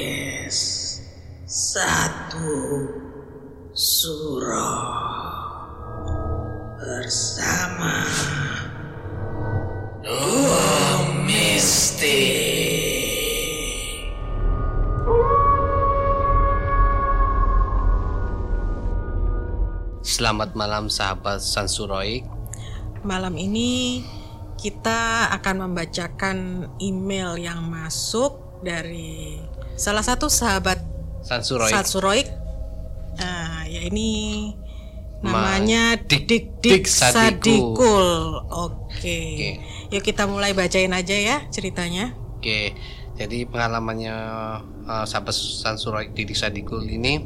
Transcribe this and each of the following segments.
podcast satu surah bersama dua mistik. Selamat malam sahabat Sansuroik. Malam ini kita akan membacakan email yang masuk dari salah satu sahabat Sansuroik. Satsuroik. Nah, ya ini Ma- namanya Dik- Dik Dik Dik Sadikul. Sadikul. Oke. Oke. Yuk kita mulai bacain aja ya ceritanya. Oke, jadi pengalamannya uh, sahabat Sansuroik di Sadikul ini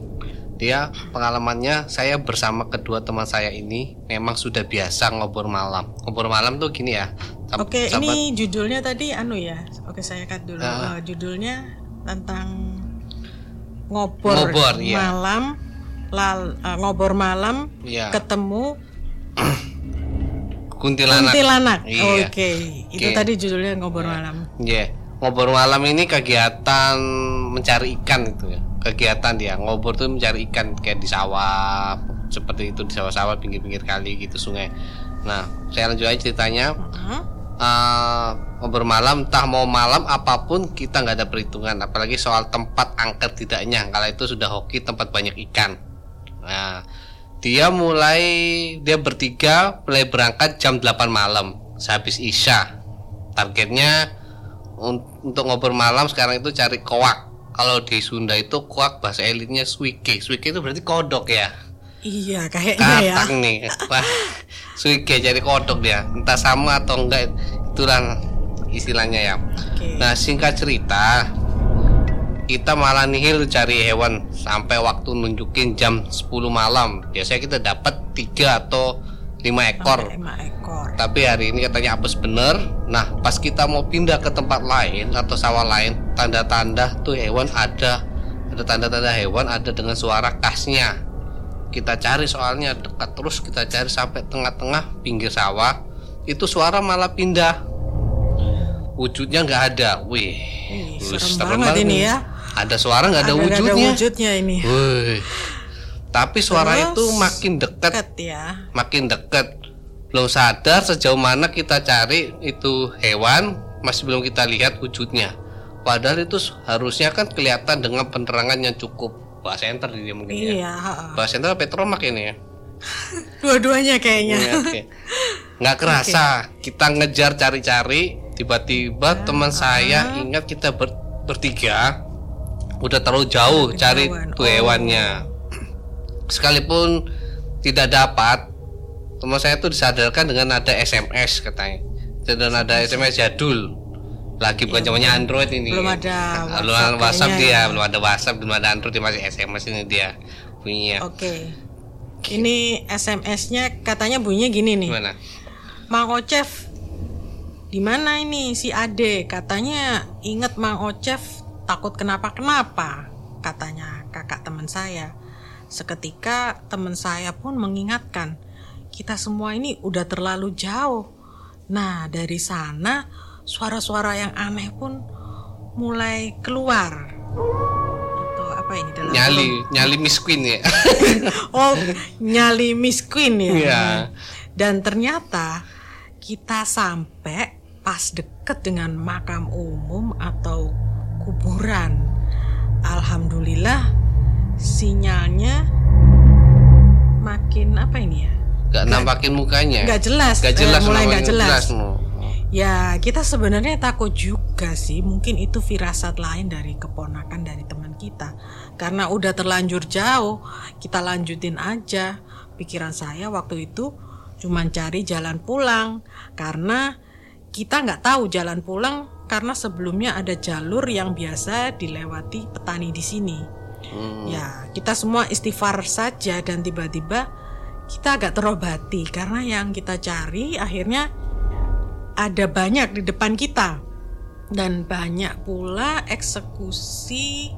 dia pengalamannya saya bersama kedua teman saya ini memang sudah biasa ngobrol malam. Ngobrol malam tuh gini ya. Oke, sahabat- ini judulnya tadi anu ya. Oke, saya cut dulu. Ah. Eh, judulnya tentang ngobor, Ngobor, iya. malam, lal, eh, ngobor malam, Iya. ketemu kuntilanak. kuntilanak. Iya. Oke, itu Oke. tadi judulnya ngobor malam. Iya, ngobrol malam ini kegiatan mencari ikan itu ya. Kegiatan dia ngobrol tuh mencari ikan kayak di sawah seperti itu di sawah-sawah pinggir-pinggir kali gitu sungai. Nah, saya lanjut aja ceritanya. Hah? Eh, ngobrol malam, entah mau malam apa pun kita nggak ada perhitungan, apalagi soal tempat angker tidaknya. Kalau itu sudah hoki tempat banyak ikan. Nah, dia mulai dia bertiga mulai berangkat jam 8 malam sehabis isya. Targetnya un- untuk ngobrol malam sekarang itu cari koak. Kalau di Sunda itu koak bahasa elitnya swike. Swike itu berarti kodok ya Iya, kayaknya ya. katak nih. Wah suike jadi kodok dia. Entah sama atau enggak itulah istilahnya ya. Oke. nah singkat cerita kita malah nihil cari hewan sampai waktu nunjukin jam 10 malam. Biasanya kita dapat tiga atau lima ekor. Lima ekor. tapi hari ini katanya apes bener. Nah pas kita mau pindah ke tempat lain atau sawah lain tanda-tanda tuh hewan ada. Ada tanda-tanda hewan ada dengan suara khasnya kita cari soalnya dekat terus kita cari sampai tengah-tengah pinggir sawah itu suara malah pindah wujudnya nggak ada wih Ih, wih, serem banget ini ya. ada suara nggak ada Ada- wujudnya Ada wujudnya ini. Wih. tapi suara Terus, itu makin dekat Dekat ya. makin dekat belum sadar sejauh mana kita cari itu hewan masih belum kita lihat wujudnya padahal itu harusnya kan kelihatan dengan penerangan yang cukup bahasa enter dia mungkin ya Iya, heeh. bahasa enter petromak ini ya dua-duanya kayaknya. Iya, oke. nggak kerasa kita ngejar cari-cari tiba-tiba teman saya ingat kita ber- bertiga udah terlalu jauh cari kejauhan. tuh Oh. hewannya sekalipun tidak dapat teman saya tuh disadarkan dengan ada SMS katanya dan ada SMS jadul lagi bukan zamannya Android ini Belum ada belum ada WhatsApp dia ya. belum ada WhatsApp belum ada Android dia masih SMS ini dia punya Oke. Ini SMS-nya katanya bunyinya gini nih. gimana Mang Ocef di mana ini si Ade? Katanya inget Mang Ocef takut kenapa-kenapa, katanya kakak teman saya. Seketika teman saya pun mengingatkan, kita semua ini udah terlalu jauh. Nah, dari sana suara-suara yang aneh pun mulai keluar. Itu apa ini dalam nyali nyali Miss Queen ya Oh, nyali Miss Queen ya. Iya. Dan ternyata kita sampai pas deket dengan makam umum atau kuburan. Alhamdulillah sinyalnya makin apa ini ya? nggak nampakin mukanya Nggak jelas. eh, jelas mulai namanya, nggak jelas. Ya, kita sebenarnya takut juga sih. Mungkin itu firasat lain dari keponakan dari teman kita. Karena udah terlanjur jauh, kita lanjutin aja. Pikiran saya waktu itu cuman cari jalan pulang. Karena kita nggak tahu jalan pulang karena sebelumnya ada jalur yang biasa dilewati petani di sini. Hmm. Ya, kita semua istighfar saja dan tiba-tiba kita agak terobati karena yang kita cari akhirnya ada banyak di depan kita dan banyak pula eksekusi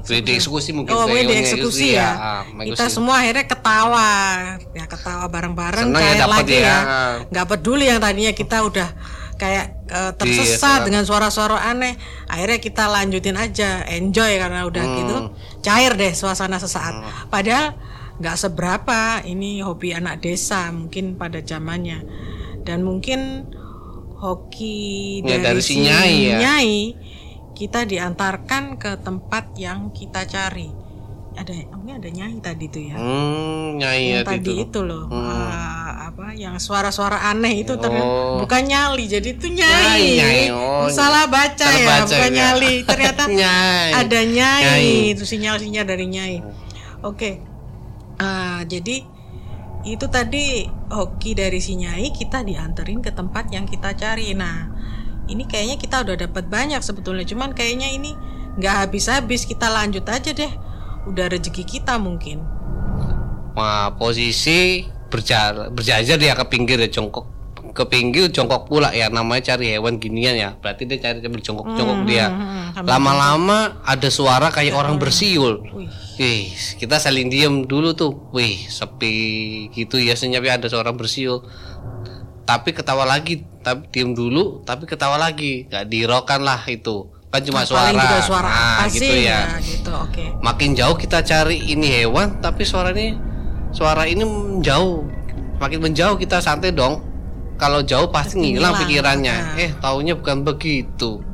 WD eksekusi mungkin Oh, saya WD yang eksekusi ya. ah, Kita semua akhirnya ketawa, ya ketawa bareng-bareng ya kayak dapet lagi ya. ya. Nggak peduli yang tadinya kita udah kayak eh, tersesat Iya, dengan suara-suara aneh. Akhirnya kita lanjutin aja, enjoy karena udah Hmm. gitu cair deh suasana sesaat. Padahal nggak seberapa ini hobi anak desa mungkin pada zamannya dan mungkin hoki Ya, dari, dari si Nyai ya. Nyai, kita diantarkan ke tempat yang kita cari. Ada ini ada Nyai tadi tuh ya. Hmm, nyai yang ya tadi itu. itu loh ah, apa yang suara-suara aneh itu ternyata Oh. bukan nyali jadi itu Nyai, nyai, nyai. Oh, salah baca ya bukan ya. nyali ternyata Nyai. ada nyai, Nyai. itu sinyal-sinyal dari nyai oke Ah, jadi itu tadi hoki dari si nyai kita dianterin ke tempat yang kita cari. Nah ini kayaknya kita udah dapat banyak sebetulnya. Cuman kayaknya ini nggak habis-habis. Kita lanjut aja deh. Udah rezeki kita mungkin. Wah, posisi berjalan berjajar dia ke pinggir ya jongkok ke pinggir jongkok pula ya namanya cari hewan ginian ya berarti dia cari sambil jongkok-jongkok dia hmm, sambil lama-lama ada suara kayak orang bersiul Wih. Wih, kita saling diem dulu tuh. Wih, sepi gitu ya senyapnya ada suara bersiul. Tapi ketawa lagi, tapi diem dulu, tapi ketawa lagi. Gak dirokan lah itu. Kan cuma Nah, suara. juga suara nah, apa gitu sih ya. gitu oke Makin jauh kita cari ini hewan, tapi suara ini suara ini menjauh. Makin menjauh kita santai dong. Kalau jauh pasti ngilang pikirannya. Nah. Eh, taunya bukan begitu.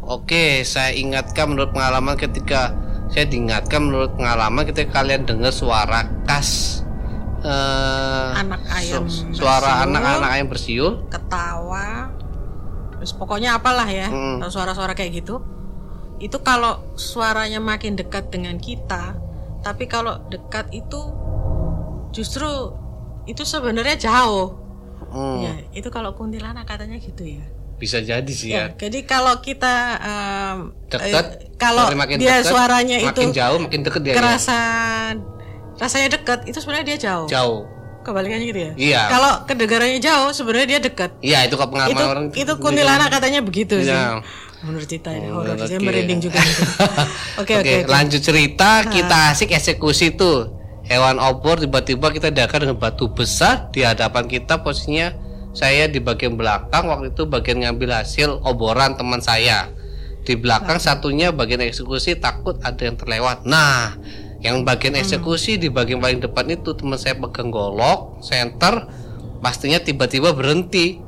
Oke, saya ingatkan menurut pengalaman ketika saya diingatkan menurut pengalaman ketika kalian dengar suara khas eh, Anak ayam su- suara anak-anak ayam bersiul. ketawa terus pokoknya apalah ya Hmm. suara-suara kayak gitu itu kalau suaranya makin dekat dengan kita tapi kalau dekat itu justru itu sebenarnya jauh Hmm, ya itu kalau kuntilanak katanya gitu ya Bisa jadi sih ya ya. jadi kalau kita em, Dekat, eh, kalau makin dia dekat, suaranya itu makin jauh makin deket dia. ya. kerasa rasanya dekat itu sebenarnya dia jauh Jauh. kebalikannya gitu ya Iya. kalau kedengarannya jauh sebenarnya dia dekat Iya, itu pengalaman itu orang. itu kuntilanak katanya begitu sih Iya. menurut cerita ini horor saya merinding juga gitu. oke oke. lanjut cerita. Kita asik eksekusi tuh. Hewan obor tiba-tiba kita dihadapkan dengan batu besar di hadapan kita posisinya saya di bagian belakang waktu itu bagian ngambil hasil oboran teman saya. Di belakang satunya bagian eksekusi takut ada yang terlewat. Nah, yang bagian eksekusi di bagian paling depan itu teman saya pegang golok, senter, pastinya tiba-tiba berhenti.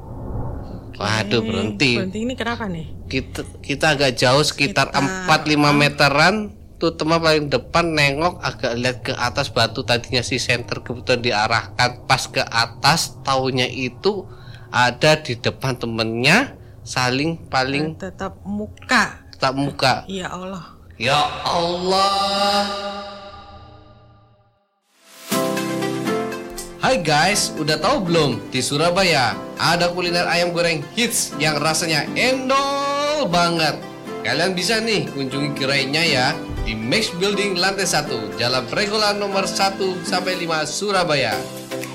Waduh, berhenti. berhenti. Ini kenapa nih kita kita agak jauh sekitar Sekitar, 4-5 meteran teman paling depan nengok agak lihat ke atas batu tadinya si center kebetulan diarahkan. Pas ke atas taunya itu ada di depan temennya saling paling tetap muka. tatap muka. Ya Allah. Ya Allah. Hai guys, udah tahu belum? Di Surabaya ada kuliner ayam goreng hits yang rasanya endol banget. Kalian bisa nih kunjungi gerainya ya di Max Building lantai 1, Jalan Pregolan nomor 1 sampai 5 Surabaya.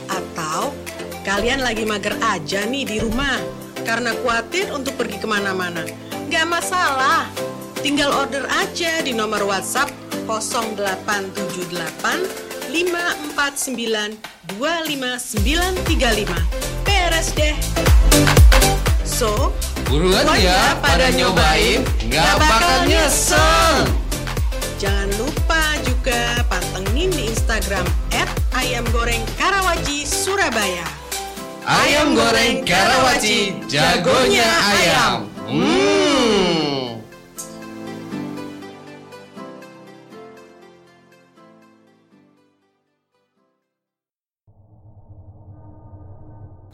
atau kalian lagi mager aja nih di rumah karena khawatir untuk pergi ke mana-mana nggak masalah tinggal order aja di nomor WhatsApp 0878 549 25935 beres deh so Buruan ya pada nyobain, nggak bakal nyesel. Instagram ayam goreng Karawaci Surabaya. Ayam goreng Karawaci, jagonya ayam. Hmm.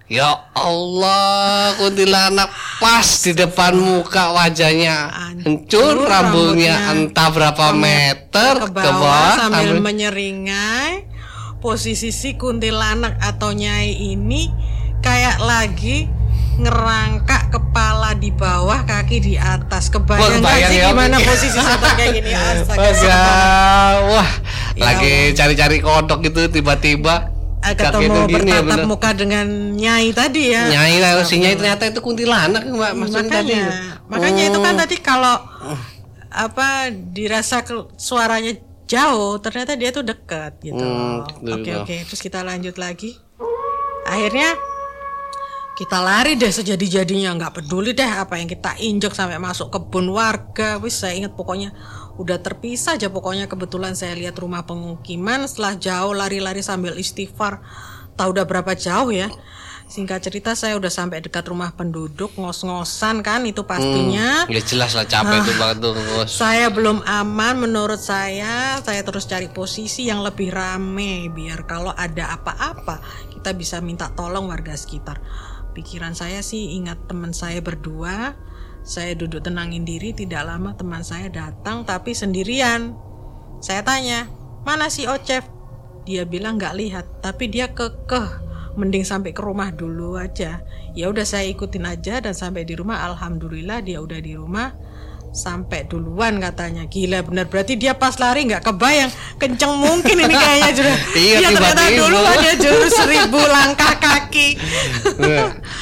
Ya Allah, kuntilanak pas di depan muka wajahnya. Hancur rambutnya rambutnya. entah berapa meter ke bawah, sambil menyeringai. Posisi si kuntilanak atau nyai ini kayak lagi ngerangkak kepala di bawah, kaki di atas. Kebayang sih ya, gimana Mungkin. posisi setan kayak gini? Astaga. Wah, Ya lagi cari-cari kodok gitu tiba-tiba ketemu itu gini ya, bertatap bener. muka dengan nyai tadi ya. Nyai lah, si nyai ternyata itu kuntilanak mbak maksudnya tadi. makanya makanya itu kan Oh. tadi kalau apa dirasa suaranya jauh ternyata dia tuh dekat gitu Hmm, gitu oke juga. oke terus kita lanjut lagi akhirnya kita lari deh sejadi-jadinya nggak peduli deh apa yang kita injek sampai masuk kebun warga wis saya ingat pokoknya udah terpisah aja pokoknya kebetulan saya lihat rumah pemukiman setelah jauh lari-lari sambil istighfar tahu udah berapa jauh ya singkat cerita saya udah sampai dekat rumah penduduk ngos-ngosan kan itu pastinya Ya jelas lah capek tuh banget tuh ngos. saya belum aman menurut saya. Saya terus cari posisi yang lebih rame biar kalau ada apa-apa kita bisa minta tolong warga sekitar. Pikiran saya sih ingat teman saya berdua. Saya duduk tenangin diri tidak lama teman saya datang tapi sendirian. Saya tanya, "Mana si Ocef?" Dia bilang nggak lihat, tapi dia kekeh mending sampai ke rumah dulu aja. Ya udah saya ikutin aja dan sampai di rumah. Alhamdulillah dia udah di rumah sampai duluan katanya. Gila bener. Berarti dia pas lari nggak kebayang. Kenceng mungkin ini kayaknya sudah Iya, dia ternyata tiba-tiba. duluan dia jurus seribu langkah kaki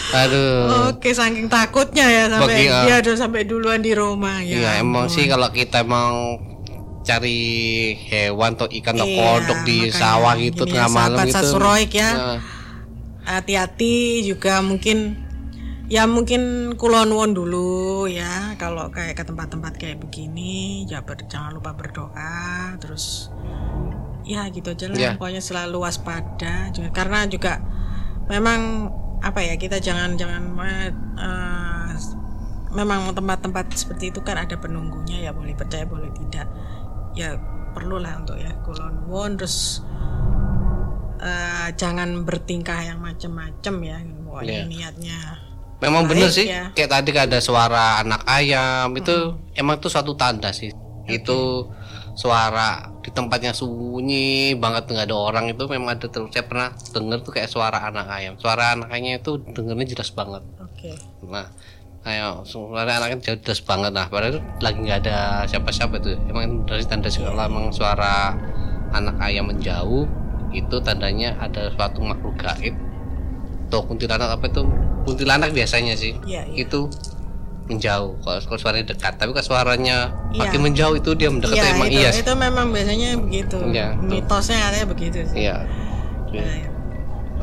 Aduh. oke saking takutnya ya sampai Bagi, uh, dia udah sampai duluan di rumah ya Iya emang sih kalau kita emang cari hewan atau ikan atau Iya, kodok di sawah gitu ya, tengah malam gitu. Sasuroik ya. Nah, hati-hati juga mungkin ya mungkin kulonwon dulu ya kalau kayak ke tempat-tempat kayak begini ya ber- jangan lupa berdoa terus ya gitu aja lah Ya. pokoknya selalu waspada juga karena juga memang apa ya kita jangan jangan eh, memang tempat-tempat seperti itu kan ada penunggunya ya boleh percaya boleh tidak ya perlulah untuk ya kulonwon terus eh, jangan bertingkah yang macam-macam ya pokoknya Iya. niatnya memang Baik, bener sih ya. kayak tadi kan ada suara anak ayam itu emang itu suatu tanda sih itu suara di tempat yang sunyi banget nggak ada orang itu memang ada terus. Saya pernah denger tuh kayak suara anak ayam. Suara anak ayamnya itu dengernya jelas banget. Oke. Nah, ayo suara anaknya jauh jelas banget. Nah padahal itu lagi nggak ada siapa-siapa itu. Emang dari tanda kalau emang suara anak ayam menjauh itu tandanya ada suatu makhluk gaib. Atau kuntilanak apa itu? Kuntilanak biasanya sih. Iya, iya. itu menjauh kalau, kalau suaranya dekat tapi kalau suaranya Iya. makin menjauh itu dia mendekat Iya, emang itu, iya sih itu memang biasanya begitu betul. mitosnya katanya begitu sih iya Nah,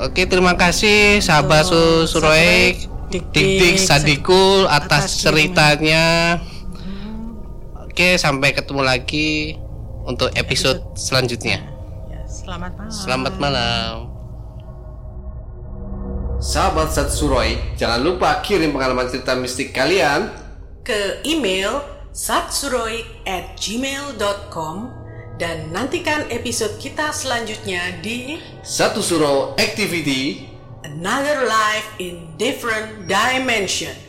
Oke, terima kasih sahabat Su Suroek, Suroek, Dik Dik Dik Dik, Sadikul atas atas ceritanya. Oke, sampai ketemu lagi untuk episode selanjutnya. ya, selamat malam Selamat malam. Sahabat Sat Suroek, jangan lupa kirim pengalaman cerita mistik kalian ke email satsuroik at gmail.com dan nantikan episode kita selanjutnya di Satu Suro Activity Another Life in Different Dimension.